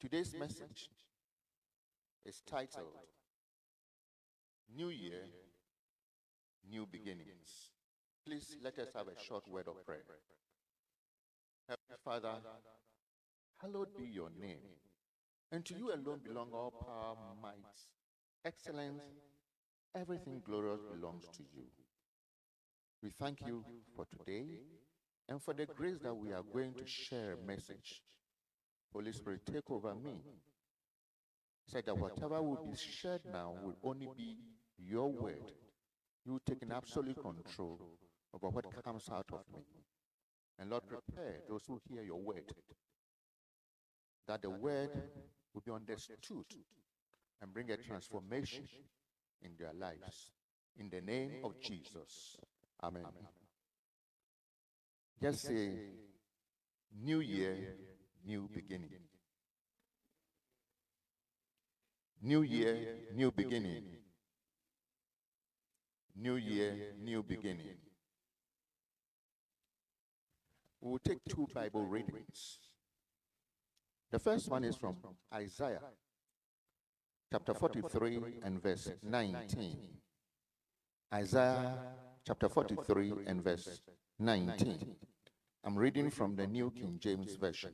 Today's message is titled New Year, New Beginnings. Please let us have a short word of prayer. Heavenly Father, hallowed be your name, and to you alone belong all power, might, excellence, everything glorious belongs to you. We thank you for today and for the grace that we are going to share a message. Holy Spirit, take over me. Said that whatever will be shared now will only be your word. You take an absolute control over what comes out of me. And Lord, prepare those who hear your word that the word will be understood and bring a transformation in their lives. In the name of Jesus. Amen. Just say, New Year, New Beginning. New Year, New Beginning. New Year, New Beginning. We will take two Bible readings. The first one is from Isaiah chapter 43 and verse 19. Isaiah chapter 43 and verse 19. I'm reading from the New King James Version.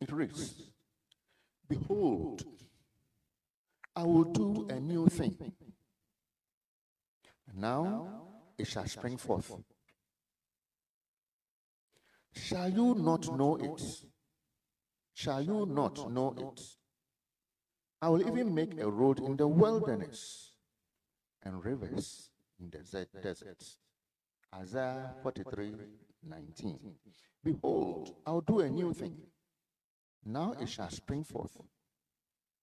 It reads Behold, I will do a new thing. Now it shall spring forth. Shall you not know it? Shall you not know it? I will even make a road in the wilderness and rivers in the deserts. Isaiah 43 19. Behold, I'll do a new thing. Now it shall spring forth.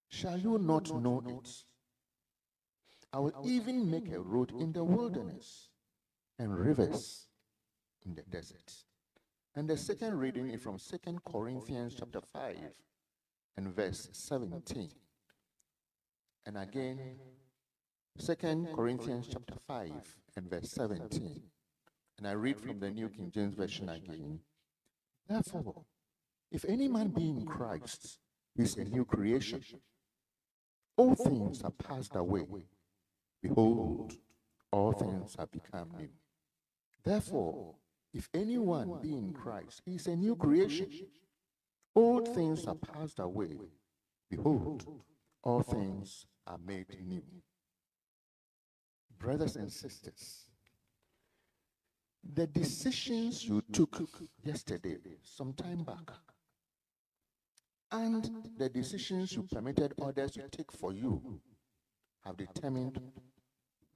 Shall you not know it? I will even make a road in the wilderness and rivers in the desert. And the second reading is from Second Corinthians chapter 5 and verse 17. And again, Second Corinthians chapter 5 and verse 17. And I read from the New King James Version again. Therefore, if any man be in Christ, he is a new creation. All things are passed away. Behold, all things have become new. Therefore, if anyone be in Christ, he is a new creation. Old things are passed away. Behold, all things are made new. Brothers and sisters, the decisions you took yesterday, some time back, and the decisions you permitted others to take for you have determined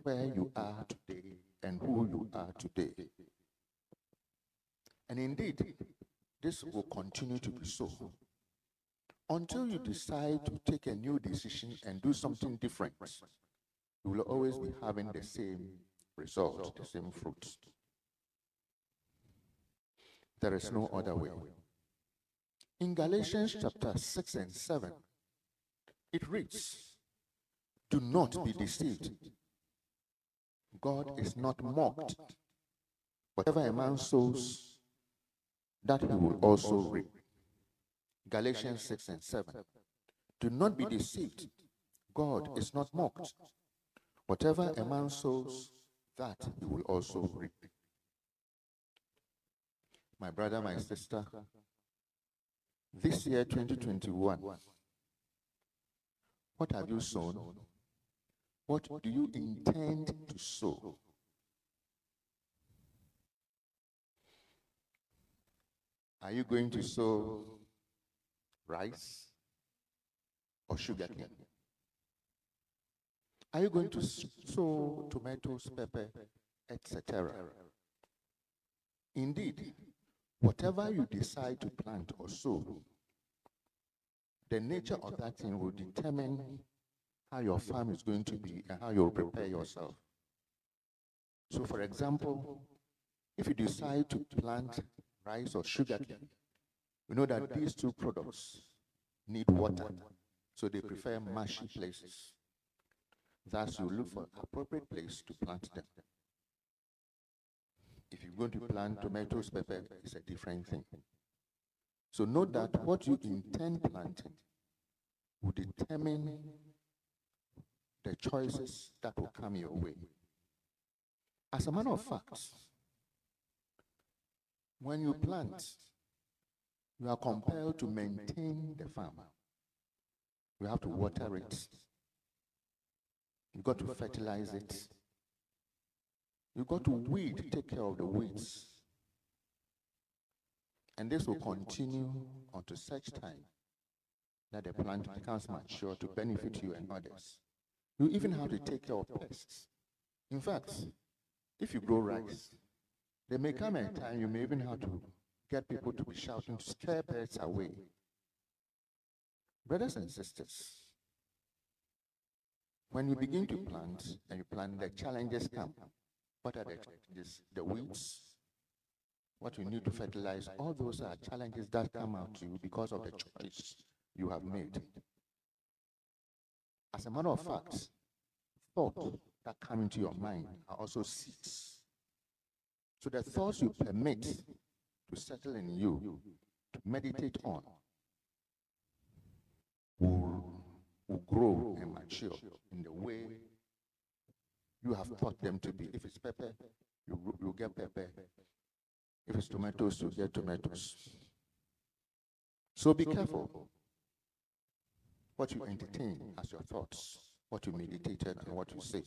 where you are today and who you are today. And indeed, this will continue to be so until you decide to take a new decision and do something different. You will always be having the same result, the same fruits. There is no other way. In Galatians chapter 6 and 7, it reads, Do not be deceived. God is not mocked. Whatever a man sows, that he will also reap. Galatians 6 and 7. Do not be deceived. God is not mocked. Whatever a man sows, that he will also reap. My brother, my sister, this year 2021, what have you sown? What do you intend to sow? Are you going to sow rice or sugar cane? Are you going to sow tomatoes, pepper, etc.? Indeed, whatever you decide to plant or sow, the nature of that thing will determine how your farm is going to be and how you'll prepare yourself. So, for example, if you decide to plant rice or sugar cane, we know that these two products need water, so they prefer marshy places. Thus, you look for appropriate place to plant them. If you're going to plant tomatoes, pepper, it's a different thing. So note that what you intend planting will determine the choices that will come your way. As a matter of fact, when you plant, you are compelled to maintain the farm. You have to water it. You've got to fertilize it. You got to weed, take care of the weeds. And this will continue until such time that the plant becomes mature to benefit you and others. You even have to take care of pests. In fact, if you grow rice, there may come a time you may even have to get people to be shouting to scare pests away. Brothers and sisters, when you begin to plant and you plant, the challenges come. What are the? The weeds, what you need to fertilize, all those are challenges that come out to you because of the choice you have made. As a matter of fact, thoughts that come into your mind are also seeds. So the thoughts you permit to settle in you, to meditate on, will, will grow and mature in the way you have taught them to be. If it's pepper, you, you get pepper. If it's tomatoes, you get tomatoes. So be careful what you entertain as your thoughts, what you meditated, and what you say.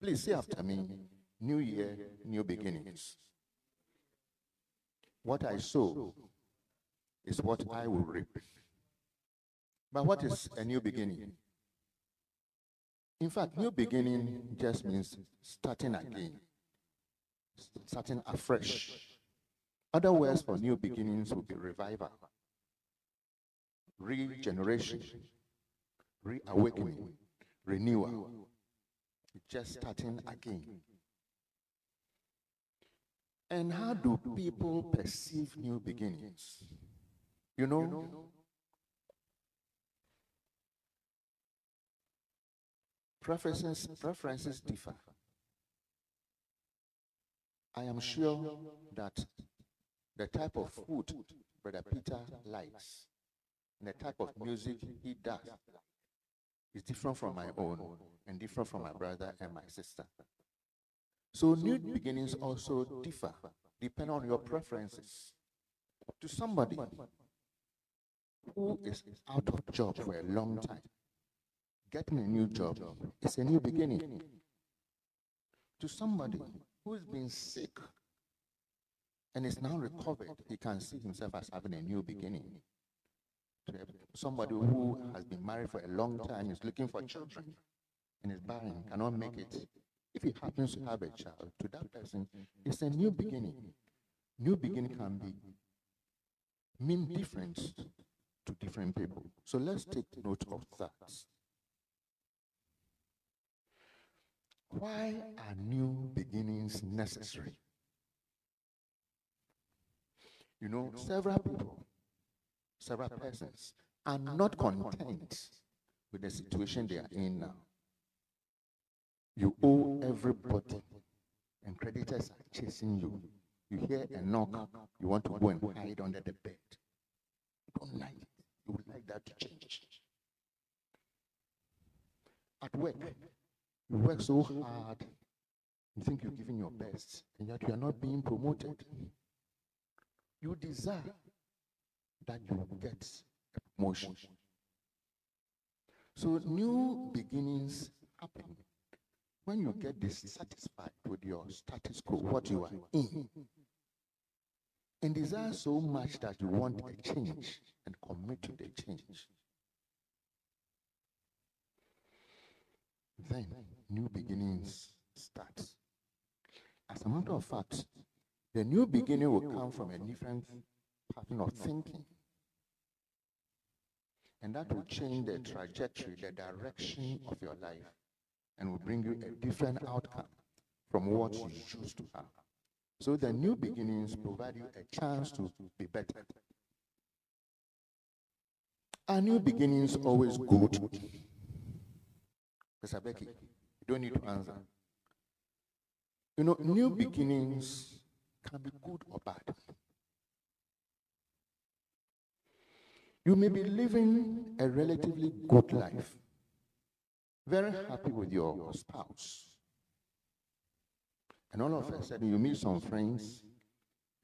Please say after me New Year, new beginnings. What I sow is what I will reap. But what is a new beginning? In fact, new beginning just means starting again, starting afresh. Other words for new beginnings would be revival, regeneration, reawakening, renewal, just starting again. And how do people perceive new beginnings? You know, preferences, preferences differ. I am sure that the type of food Brother Peter likes and the type of music he does is different from my own and different from my brother and my sister. So new beginnings also differ depending on your preferences. To somebody who is out of job for a long time, getting a new job is a new beginning. To somebody who has been sick and is now recovered, he can see himself as having a new beginning. To somebody who has been married for a long time, is looking for children, and is barren, cannot make it. If he happens to have a child, to that person, it's a new beginning. New beginning can be mean different to different people. So let's take note of that. Why are new beginnings necessary? You know, several people, several persons are not content with the situation they are in now. You owe everybody, and creditors are chasing you. You hear a knock, you want to go and hide under the bed. You don't like it. You would like that to change. At work, you work so hard, you think you're giving your best, and yet you are not being promoted. You desire that you get a promotion. So new beginnings happen when you get dissatisfied with your status quo, what you are in, and desire so much that you want a change and commit to the change, then new beginnings start. As a matter of fact, the new beginning will come from a different pattern of thinking. And that will change the trajectory, the direction of your life, and will bring you a different outcome from what you choose to have. So the new beginnings provide you a chance to be better. Are new beginnings always good? Mr. Becky, don't need to answer. You know, new beginnings can be good or bad. You may be living a relatively good life, very happy with your spouse. And all of a sudden, you meet some friends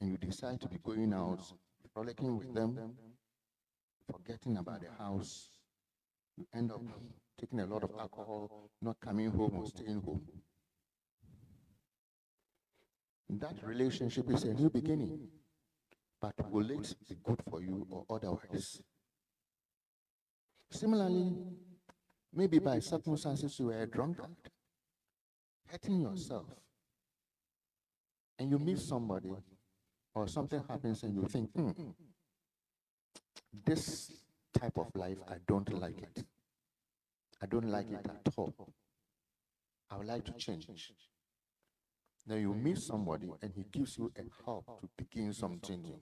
and you decide to be going out, frolicking with them, forgetting about the house. You end up taking a lot of alcohol, not coming home or staying home. That relationship is a new beginning, but will it be good for you or otherwise? Similarly, maybe by circumstances you were a drunkard, hurting yourself, and you meet somebody or something happens and you think, hmm, this type of life, I don't like it. I don't like it at all. I would like to change. Then you meet somebody and he gives you a help to begin something new.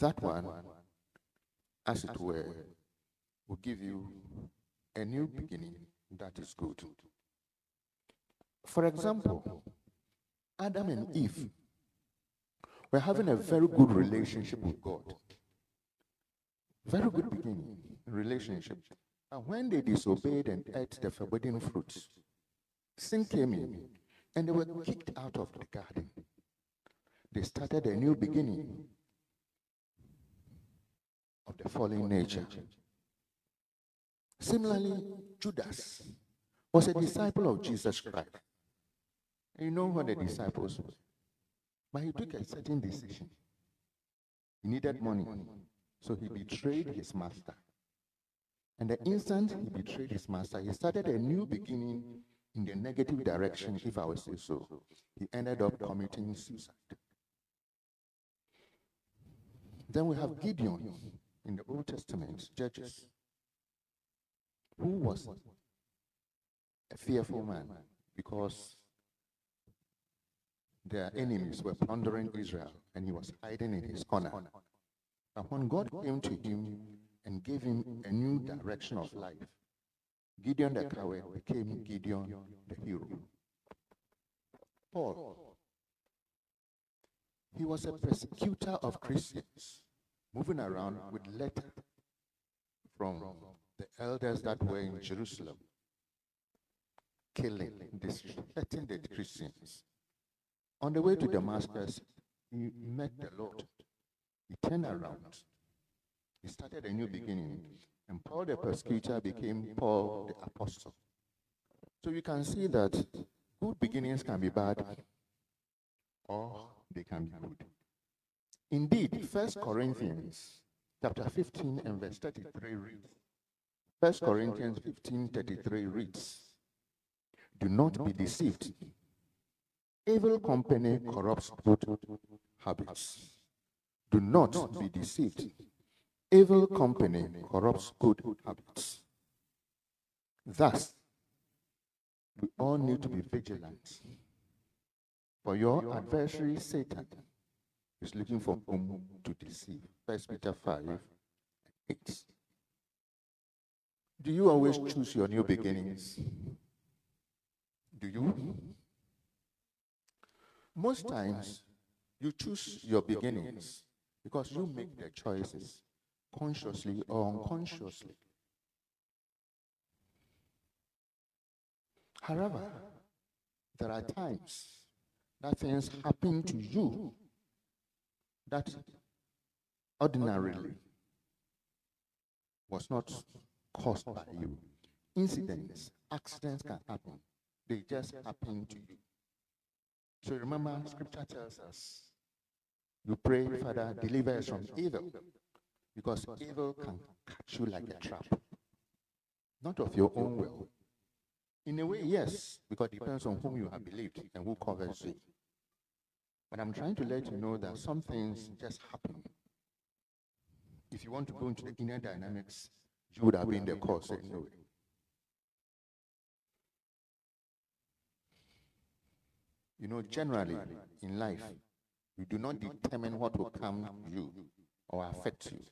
That one, as it were, will give you a new beginning that is good. For example, Adam and Eve were having a very good relationship with God. Very good beginning relationship. And when they disobeyed and ate the forbidden fruits, sin came in and they were kicked out of the garden. They started a new beginning of the fallen nature. Similarly, Judas was a disciple of Jesus Christ. And you know what the disciples were? But he took a certain decision. He needed money. So he betrayed his master. And the instant he betrayed his master, he started a new beginning in the negative direction, if I would say so. He ended up committing suicide. Then we have Gideon in the Old Testament, Judges, who was a fearful man because their enemies were plundering Israel and he was hiding in his corner. But when God came to him and gave him a new direction of life, Gideon the coward became Gideon the hero. Paul, he was a persecutor of Christians, moving around with letters from the elders that were in Jerusalem, killing, disrespecting the Christians. On the way to Damascus, he met the Lord he turned around. He started a new beginning. And Paul the persecutor became Paul the apostle. So you can see that good beginnings can be bad or they can be good. Indeed, First Corinthians chapter 15 and verse 33 reads. First Corinthians 15, 33 reads, Do not be deceived. Evil company corrupts good habits. Do not be deceived. Evil company corrupts good habits. Thus, we all need to be vigilant. For your adversary, Satan, is looking for whom to deceive. First Peter 5 8. Do you always choose your new beginnings? Do you? Most times, you choose your beginnings because you make the choices consciously or unconsciously. However, there are times that things happen to you that ordinarily was not caused by you. Incidents, accidents can happen. They just happen to you. So remember, scripture tells us you pray, Father, deliver us from evil, because evil can catch you like a trap, not of your own will. In a way, yes, because it depends on whom you have believed and who covers you. But I'm trying to let you know that some things just happen. If you want to go into the inner dynamics, you would have been the cause anyway. You know, generally in life, you do not determine what will come to you or affect you,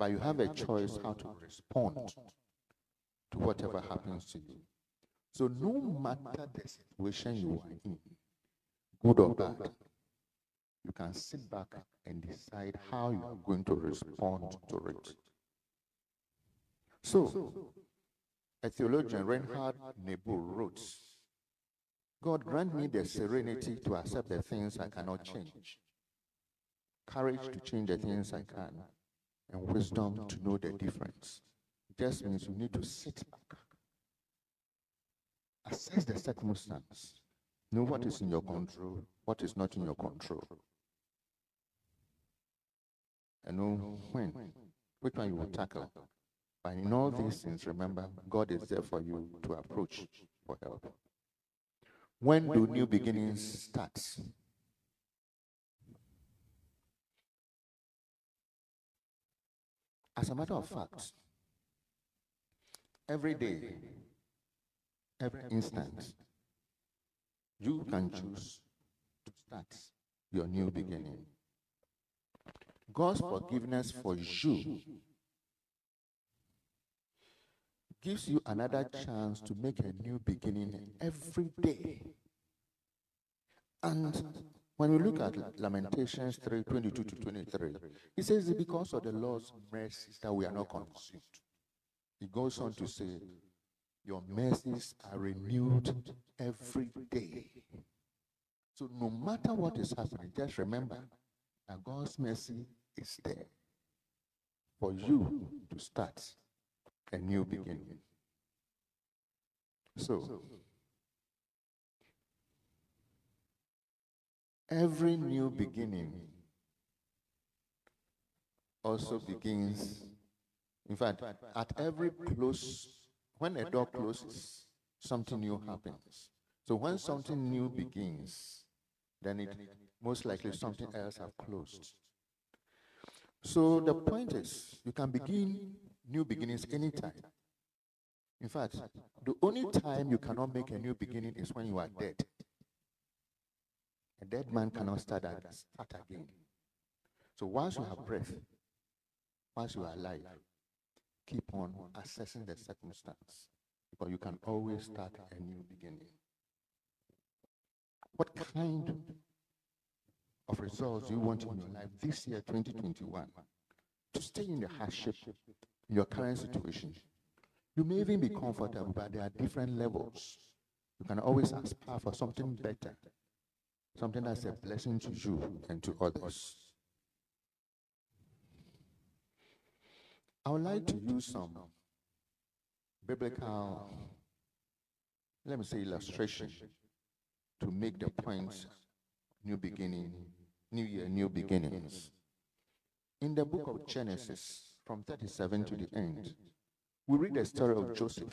but you have a choice how to respond to whatever happens to you. So, no matter the situation you are in, good or bad, you can sit back and decide how you are going to respond to it. So, a theologian, Reinhold Niebuhr, wrote, God grant me the serenity to accept the things I cannot change, courage to change the things I can, and wisdom to know the difference. It just means you need to sit back, assess the circumstance, know what is in your control, what is not in your control, and know when, which one you will tackle. But in all these things, remember, God is there for you to approach for help. When do new beginnings start? As a matter of fact, every day, every instant, you can choose to start your new beginning. God's forgiveness for you gives you another chance to make a new beginning every day. And when we look at Lamentations 3 22 to 23, it says, Because of the Lord's mercies that we are not consumed. He goes on to say, Your mercies are renewed every day. So no matter what is happening, just remember that God's mercy is there for you to start a new beginning. So, every new beginning also begins, in fact, at every close, when a door closes, something new happens. So when something new begins, then it most likely something else have closed. So the point is, you can begin new beginnings anytime. In fact, the only time you cannot make a new beginning is when you are dead. A dead man cannot start, start again. So once you have breath, once you are alive, keep on assessing the circumstance because you can always start a new beginning. What kind of results do you want in your life this year, 2021? To stay in the hardship in your current situation. You may even be comfortable, but there are different levels. You can always aspire for something better, something that's a blessing to you and to others. I would like to use some biblical, let me say, illustration to make the point new beginning, new year, new beginnings. In the book of Genesis, from 37 to the end, we read the story of Joseph,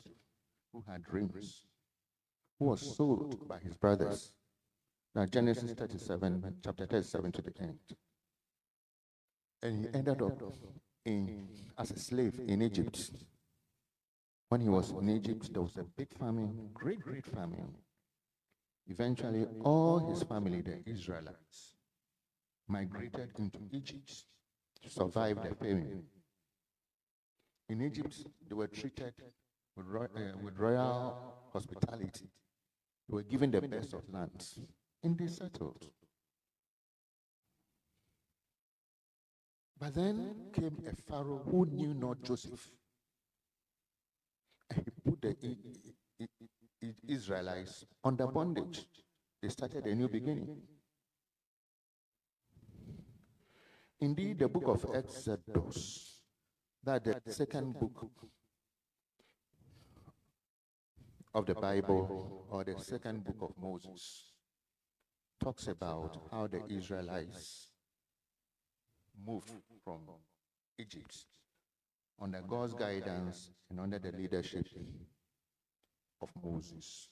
who had dreams, who was sold by his brothers. Now, Genesis 37, chapter 37 to the end. And he ended up in, as a slave in Egypt. When he was in Egypt, there was a big famine, great, great famine. Eventually, all his family, the Israelites, migrated into Egypt to survive the famine. In Egypt, they were treated with, uh, with royal hospitality. They were given the best of lands, and they settled. But then came a Pharaoh who knew not Joseph. And he put the Israelites under bondage. They started a new beginning. Indeed, the book of Exodus that the second book of the Bible or the second book of Moses talks about how the Israelites moved from Egypt under God's guidance and under the leadership of Moses.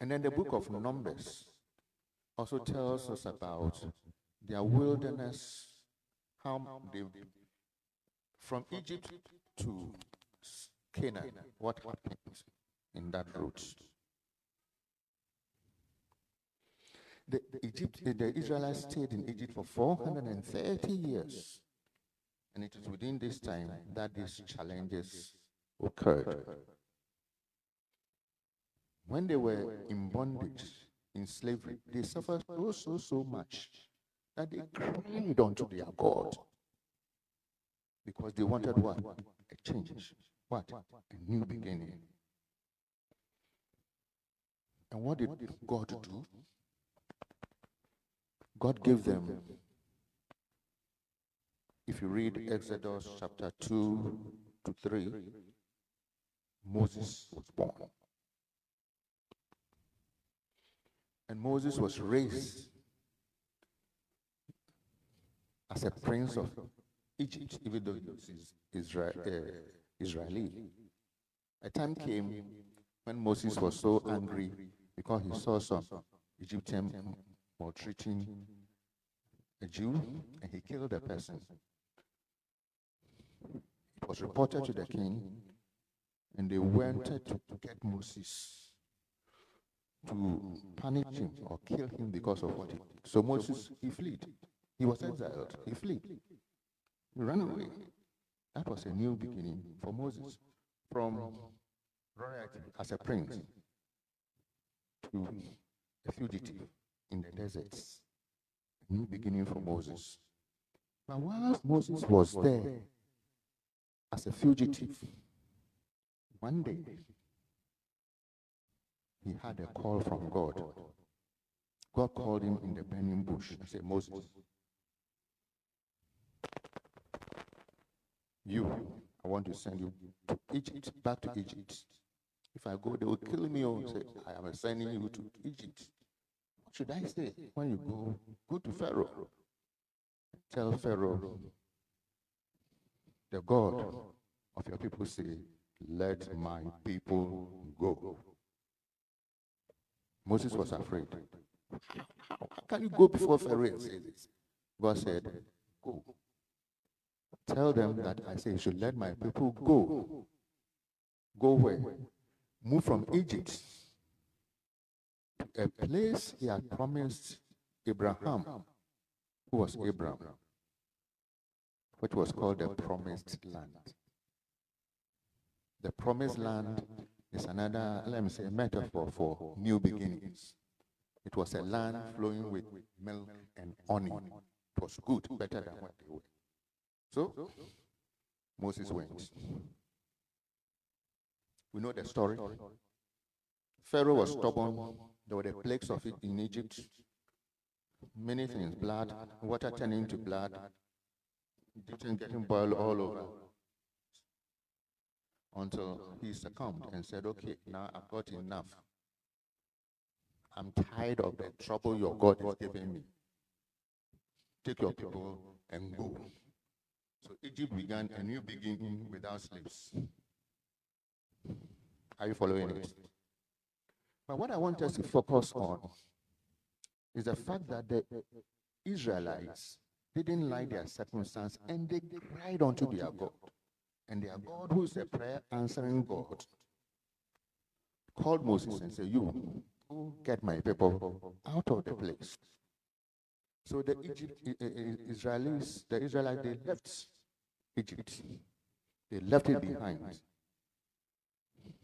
And then the book of Numbers also tells us about their wilderness how they from Egypt to Canaan, what happened in that route. The, the, Egypt, the Israelites stayed in Egypt for 430 years. And it is within this time that these challenges occurred. When they were in bondage in slavery, they suffered so, so, so much that they cried unto their God because they wanted what? A change. What? A new beginning. And what did God do? God gave them, if you read Exodus chapter 2 to 3, Moses was born. And Moses was raised as a prince of Egypt, even though he was Israel, uh, Israeli. A time came when Moses was so angry because he saw some Egyptian maltreating a Jew and he killed a person. It was reported to the king, and they wanted to get Moses to punish him or kill him because of what he did. So Moses, he fled. He was exiled. He fled. He ran away. That was a new beginning for Moses. From royalty as a prince to a fugitive in the deserts. A new beginning for Moses. But whilst Moses was there as a fugitive, one day he had a call from God. God called him in the burning bush and said, Moses, you, I want to send you to Egypt, back to Egypt. If I go, they will kill me oh, or say, I am sending you to Egypt. Should I say when you go? Go to Pharaoh. Tell Pharaoh, the God of your people say, let my people go. Moses was afraid. How, can you go before Pharaoh and say this? God said, Go. Tell them that I say you should let my people go. Go where? Move from Egypt a place he had promised Abraham, who was Abraham, which was called the promised land. The promised land is another, let me say, metaphor for new beginnings. It was a land flowing with milk and honey. It was good, better than what they were. So, Moses went. We know the story. Pharaoh was stubborn. There were the plagues of it in Egypt. Many things, blood, water turning to blood, getting boiled all over until he succumbed and said, Okay, now I've got enough. I'm tired of the trouble your God is giving me. Take your people and go. So Egypt began a new beginning without slaves. Are you following it? But what I want us to focus on is the fact that the Israelites didn't like their circumstance and they cried unto their God. And their God, who is a prayer answering God, called Moses and said, You get my people out of the place. So the Egypt, Israelis, the Israelites, they left Egypt. They left it behind.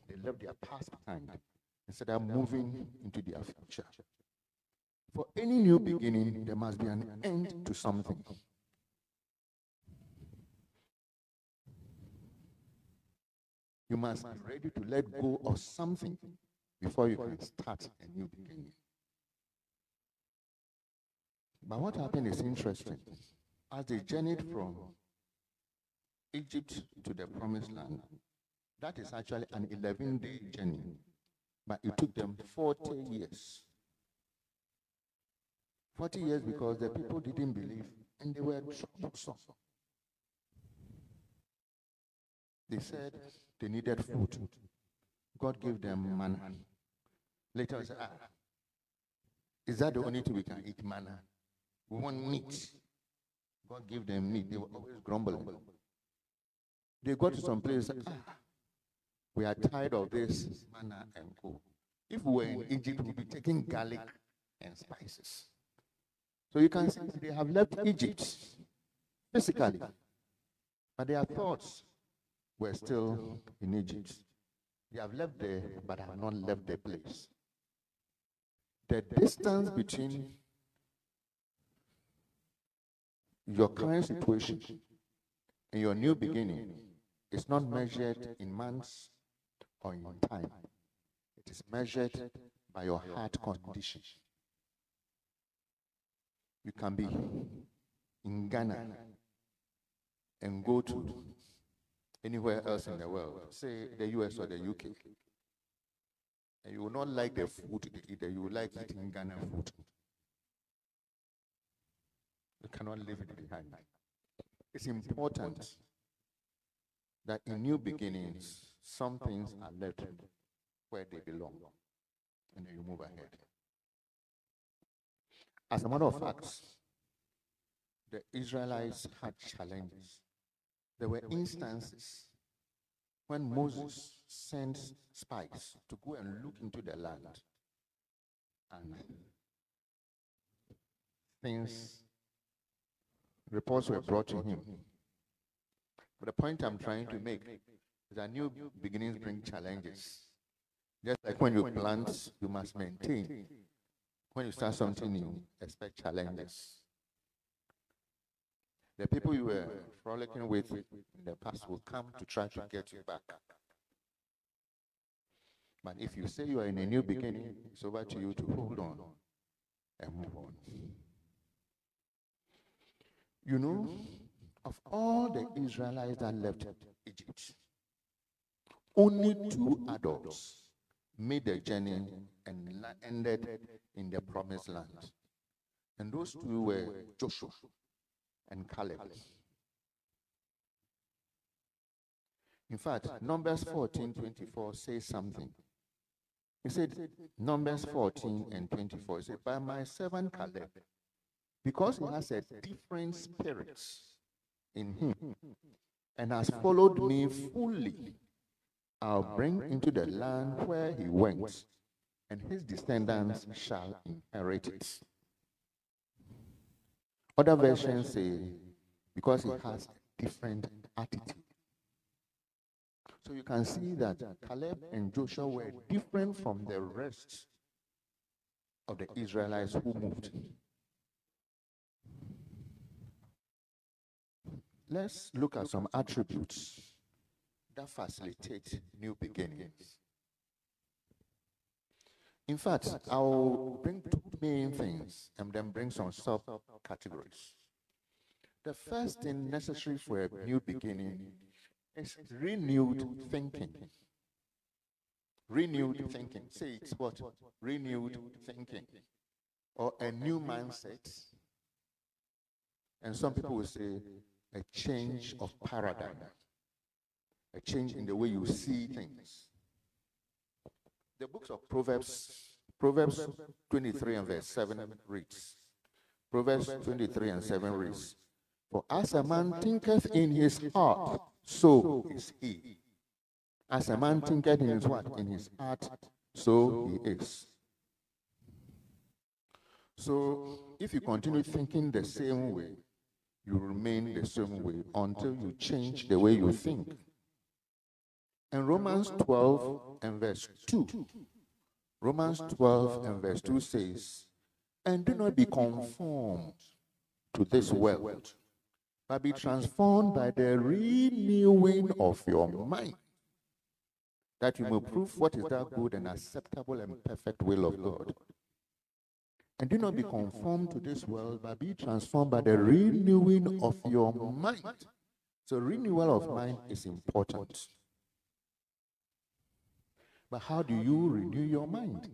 They left their past behind instead of moving into their future. For any new beginning, there must be an end to something. You must be ready to let go of something before you can start a new beginning. But what happened is interesting. As they journeyed from Egypt to the promised land, that is actually an 11 day journey, but it took them 40 years. 40 years because the people didn't believe and they were troublesome. They said they needed food. God gave them manna. Later, I said, ah, is that the only thing we can eat manna? We want meat. God gave them meat. They were always grumbling. They got to some place, ah, we are tired of this manna and go. If we were in Egypt, we'd be taking garlic and spices. So you can see they have left Egypt physically, but their thoughts were still in Egypt. They have left there, but have not left the place. the distance between your current situation and your new beginning is not measured in months or in time. It is measured by your heart condition. You can be in Ghana and go to anywhere else in the world, say the US or the UK, and you will not like the food either, you will like eating Ghana food. You cannot leave it behind. It's important that in new beginnings, some things are left where they belong, and then you move ahead. As a matter of fact, the Israelites had challenges. There were instances when Moses sent spies to go and look into the land, and things, reports were brought to him. But the point I'm trying to make that new beginnings bring challenges. Just like when you plant, you must maintain. When you start something new, expect challenges. The people you were frolicking with in the past will come to try to get you back. But if you say you are in a new beginning, it's over to you to hold on and move on. You know, of all the Israelites that left Egypt, only two adults made the journey and ended in the promised land. And those two were Joshua and Caleb. In fact, Numbers 14 24 says something. He said, Numbers 14 and 24, he said, By my servant Caleb, because he has a different spirit in him and has followed me fully, I'll bring into the land where he went, and his descendants shall inherit it. Other versions say, because he has a different attitude. So you can see that Caleb and Joshua were different from the rest of the Israelites who moved. Let's look at some attributes that facilitate new beginnings. In fact, I'll bring two main things and then bring some sub categories. The first thing necessary for a new beginning is renewed thinking. Renewed thinking. Say it's what? Renewed thinking. Or a new mindset. And some people will say a change of paradigm, a change in the way you see things. The books of Proverbs, Proverbs 23 and verse 7 reads, Proverbs 23 and 7 reads, For as a man thinketh in his heart, so is he. As a man thinketh in his what? In his heart, so he is. So if you continue thinking the same way, you remain the same way until you change the way you think. And Romans 12 and verse 2. Romans 12 and verse 2 says, And do not be conformed to this world, but be transformed by the renewing of your mind, that you may prove what is that good and acceptable and perfect will of God. And do not be conformed to this world, but be transformed by the renewing of your mind. So, renewal of mind is important. But how do you renew your mind?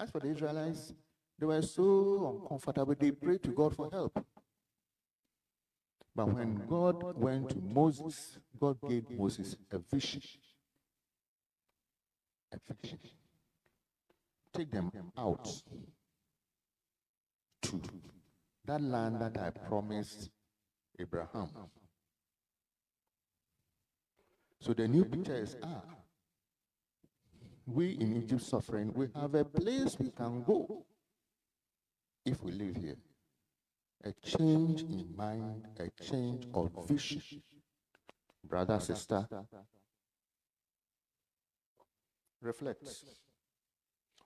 As for the Israelites, they were so uncomfortable, they prayed to God for help. But when God went to Moses, God gave Moses a vision. A vision take them out to that land that I promised Abraham. So the new picture is ah, we in Egypt suffering, we have a place we can go if we live here. A change in mind, a change of vision. Brother, sister, reflect.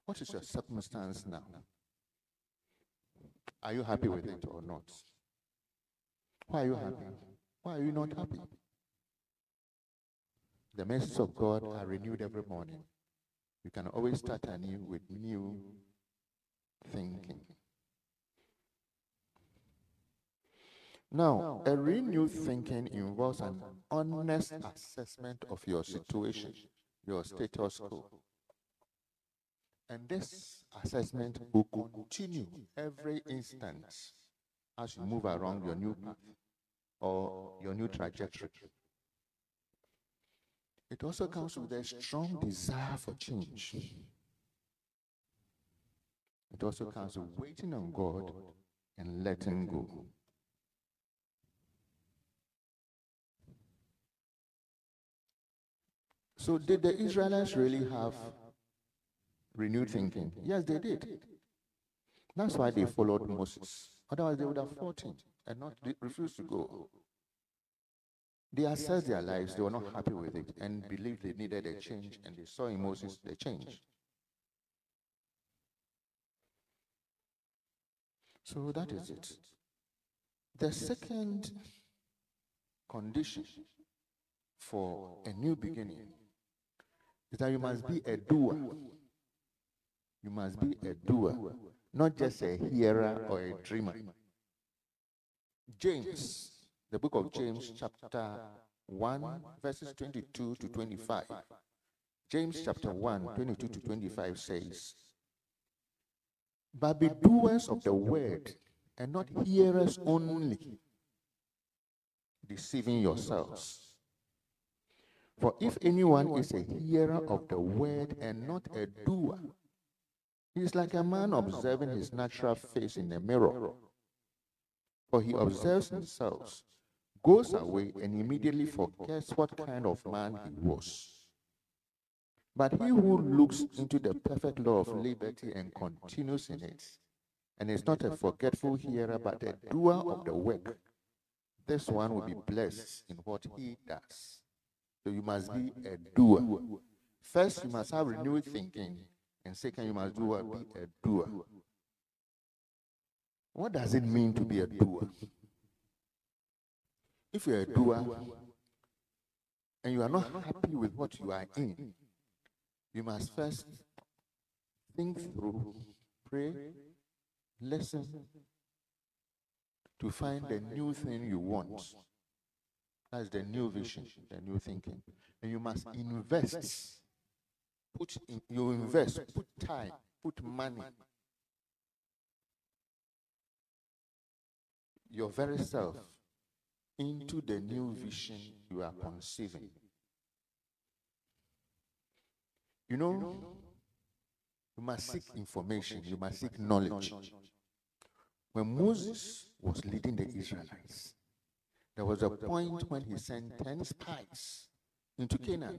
What is your circumstance now? Are you happy with it or not? Why are you happy? Why are you not happy? The mercies of God are renewed every morning. You can always start anew with new thinking. Now, a renewed thinking involves an honest assessment of your situation, your status quo. And this assessment will continue every instant as you move around your new path or your new trajectory. It also comes with a strong desire for change. It also comes with waiting on God and letting go. So, did the Israelites really have renewed thinking? Yes, they did. That's why they followed Moses. Otherwise, they would have fought him and not refused to go. They assessed their lives, they were not happy with it, and believed they needed a change, and they saw in Moses the change. So that is it. The second condition for a new beginning is that you must be a doer. You must be a doer, not just a hearer or a dreamer. James, the book of James, chapter 1, verses 22 to 25. James chapter 1, 22 to 25 says, But be doers of the word and not hearers only, deceiving yourselves. For if anyone is a hearer of the word and not a doer, he is like a man observing his natural face in a mirror. For he observes himself, goes away, and immediately forgets what kind of man he was. But he who looks into the perfect law of liberty and continues in it, and is not a forgetful hearer, but a doer of the work, this one will be blessed in what he does. So you must be a doer. First, you must have renewed thinking. And second, you must do what? Be a doer. What does it mean to be a doer? If you're a doer and you are not happy with what you are in, you must first think through, pray, listen to find the new thing you want. That's the new vision, the new thinking. And you must invest. Put in, you invest, put time, put money. Your very self into the new vision you are conceiving. You know, you must seek information, you must seek knowledge. When Moses was leading the Israelites, there was a point when he sent 10 spies into Canaan.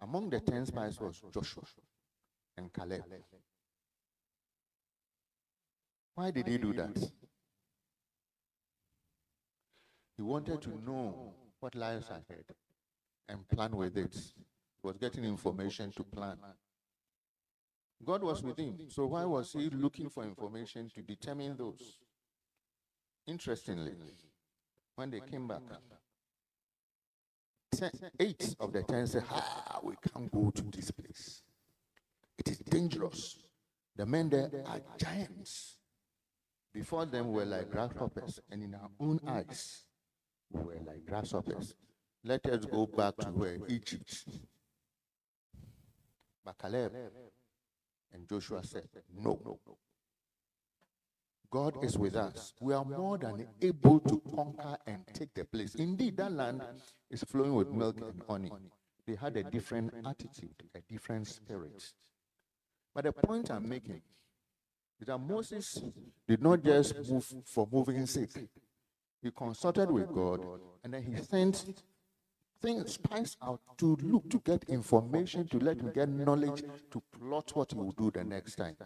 Among the 10 spies was Joshua and Caleb. Why did he do that? He wanted to know what lies ahead and plan with it. He was getting information to plan. God was with him. So why was he looking for information to determine those? Interestingly, when they came back, ten, eight of the ten said, ah, we can't go to this place. It is dangerous. The men there are giants. Before them were like grasshoppers, and in our own eyes, we were like grasshoppers. Let us go back to where Egypt. But Caleb and Joshua said, No, no, no. God is with us. We are more than able to conquer and take the place. Indeed, that land is flowing with milk and honey. They had a different attitude, a different spirit. But the point I'm making is that Moses did not just move for moving sake. He consulted with God and then he sent things spies out to look to get information to let him get knowledge to plot what he will do the next time.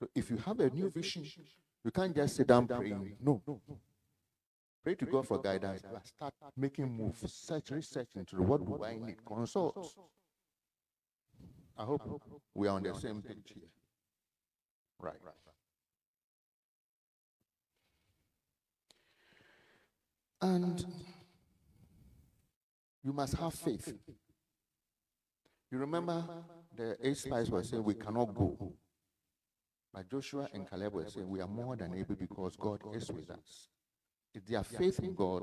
So if you have a new vision, you can't just sit down praying. No. No, no. Pray to God for guidance, start making moves, search, research into what do I need, consult. I hope we are on the same page here. Right. And you must have faith. You remember the eight spies were saying we cannot go. But Joshua and Caleb were saying we are more than able because God is with us. It's their faith in God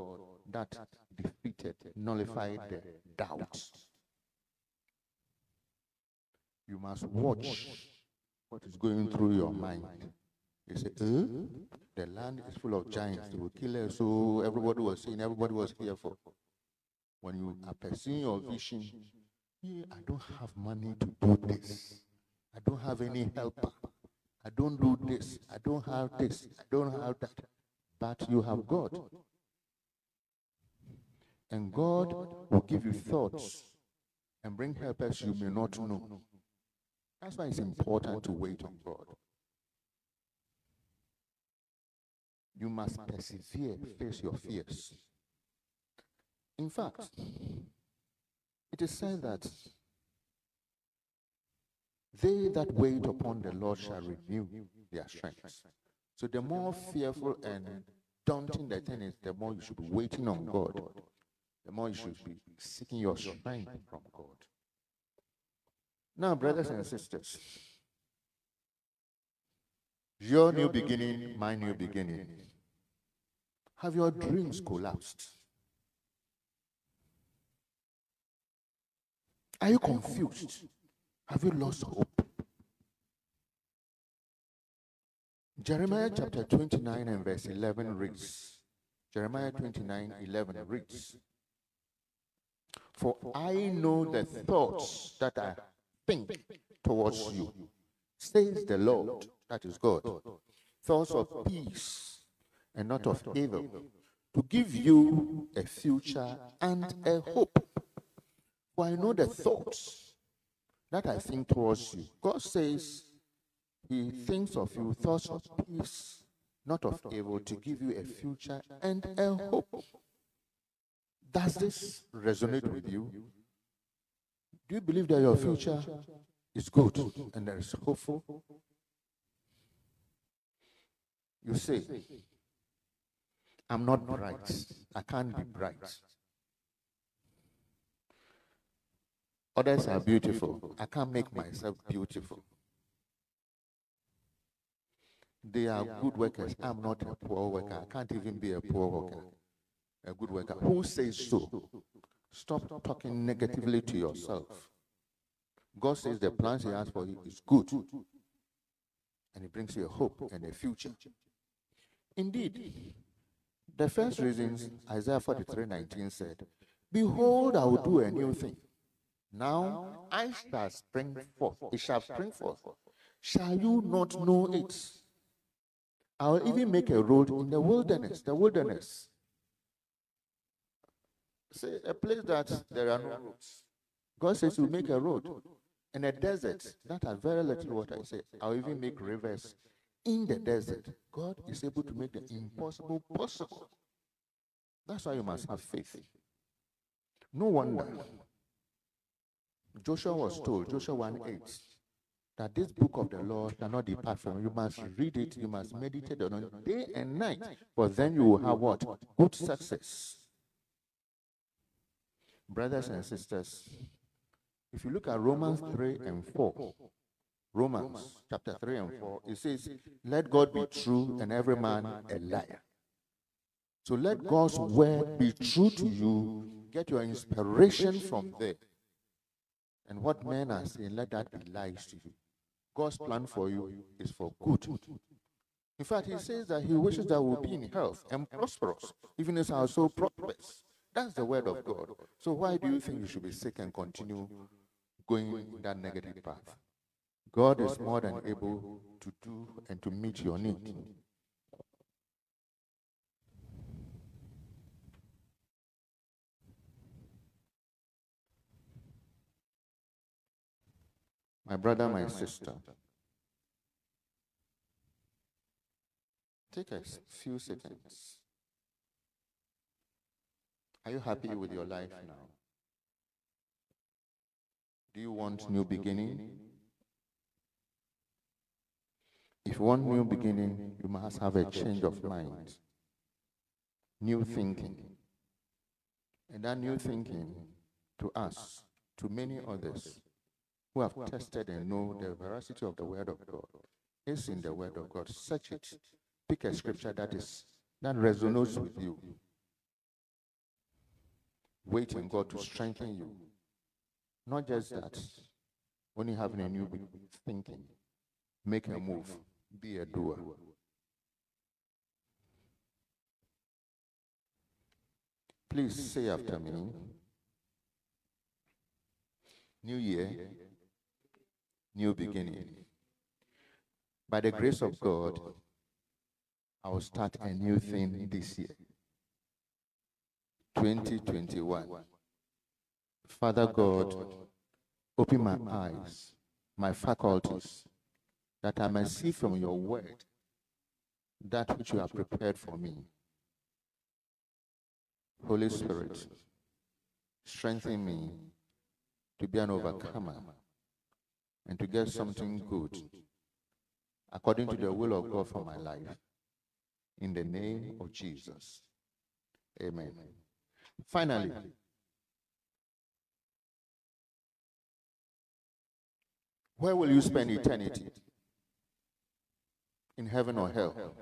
that defeated, nullified the doubts. You must watch what is going through your mind. You say, eh? The land is full of giants. They will kill us. So everybody was saying, everybody was here for. When you are pursuing your vision, I don't have money to do this. I don't have any helper. I don't do this. I don't have this. I don't have that. But you have God. And God will give you thoughts and bring helpers you may not know. That's why it's important to wait on God. You must persevere, face your fears. In fact, it is said that they that wait upon the Lord shall renew their strength. So the more fearful and daunting the thing is, the more you should be waiting on God. The more you should be seeking your strength from God. Now, brothers and sisters, your new beginning, my new beginning. Have your dreams collapsed? Are you confused? Have you lost hope? Jeremiah chapter 29 and verse 11 reads, Jeremiah 29 11 reads, For I know the thoughts that I think towards you, says the Lord, that is God, thoughts of peace and not of evil, to give you a future and a hope. For I know the thoughts that I think towards you. God says He thinks of you thoughts of peace, not of evil, to give you a future and a hope. Does this resonate with you? Do you believe that your future is good and there is hopeful? You say, I'm not bright. I can't be bright. Others are beautiful. I can't make myself beautiful. They are good workers. I'm not a poor worker. I can't even be a poor worker. A good worker. Who says so? Stop talking negatively to yourself. God says the plans He has for you is good. And He brings you a hope and a future. Indeed, the first reasons Isaiah 43 19 said, Behold, I will do a new thing. Now I shall spring forth. It shall spring forth. Shall you not know it? I will even make a road in the wilderness. The wilderness. Say a place that there are no roads. God says will make a road. In a desert that has very little water, He said, I'll even make rivers in the desert. God is able to make the impossible possible. That's why you must have faith. No wonder Joshua was told, Joshua 1 8, that this book of the law cannot depart from you. You must read it, you must meditate on it day and night, for then you will have what? Good success. Brothers and sisters, if you look at Romans 3 and 4, Romans chapter 3 and 4, it says, Let God be true and every man a liar. So let God's word be true to you. Get your inspiration from there. And what men are saying, let that be lies to you. God's plan for you is for good. In fact, he says that he wishes that we'll be in health and prosperous, even as our soul prospers. That's the word of God. So why do you think you should be sick and continue going that negative path? God is more than able to do and to meet your need. My brother, my sister, take a few seconds. Are you happy with your life now? Do you want new beginning? If you want new beginning, you must have a change of mind, new thinking. And that new thinking to us, to many others who have tested and know the veracity of the word of God, is in the word of God. Search it. Pick a scripture that is that resonates with you. Wait in God to strengthen you. Not just that, only having a new thinking, make a move, be a doer. Please say after me. New year, new beginning. By the grace of God, I will start a new thing this year. 2021. Father God, open my eyes, my faculties, that I may see from your word that which you have prepared for me. Holy Spirit, strengthen me to be an overcomer and to get something good according to the will of God for my life. In the name of Jesus. Amen. Finally, where will you spend eternity? In heaven or hell?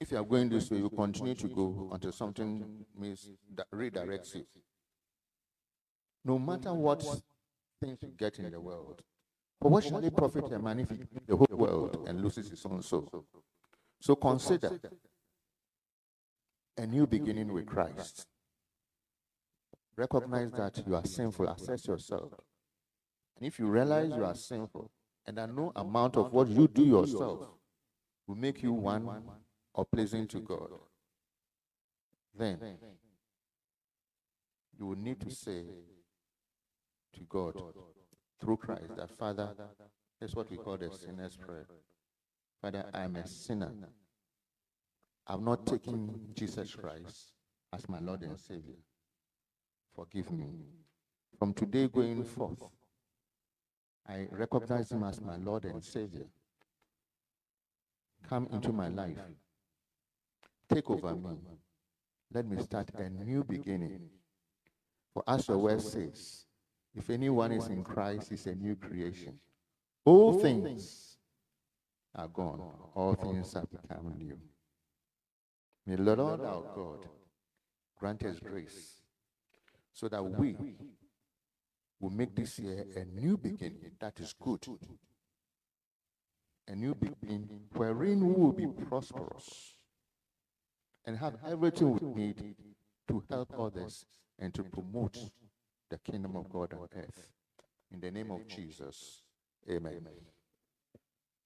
If you are going this way, you continue to go until something that redirects you. No matter what things you get in the world, but what shall it profit a man if he the whole world and loses his own soul? So consider a new beginning with Christ. Recognize that you are sinful. Assess yourself. And if you realize you are sinful, and that no amount of what you do yourself will make you one or pleasing to God, then you will need to say to God through Christ that, Father, that's what we call the sinner's prayer. Father, I am a sinner. I've not taken Jesus Christ as my Lord and Savior. Forgive me. From today going forth, I recognize Him as my Lord and Savior. Come into my life. Take over me. Let me start a new beginning. For as your word says, if anyone is in Christ, he's a new creation. All things are gone, all things have become new. May the Lord our God grant us grace so that we will make this year a new beginning that is good. A new beginning wherein we will be prosperous and have everything we need to help others and to promote the kingdom of God on earth. In the name of Jesus, amen.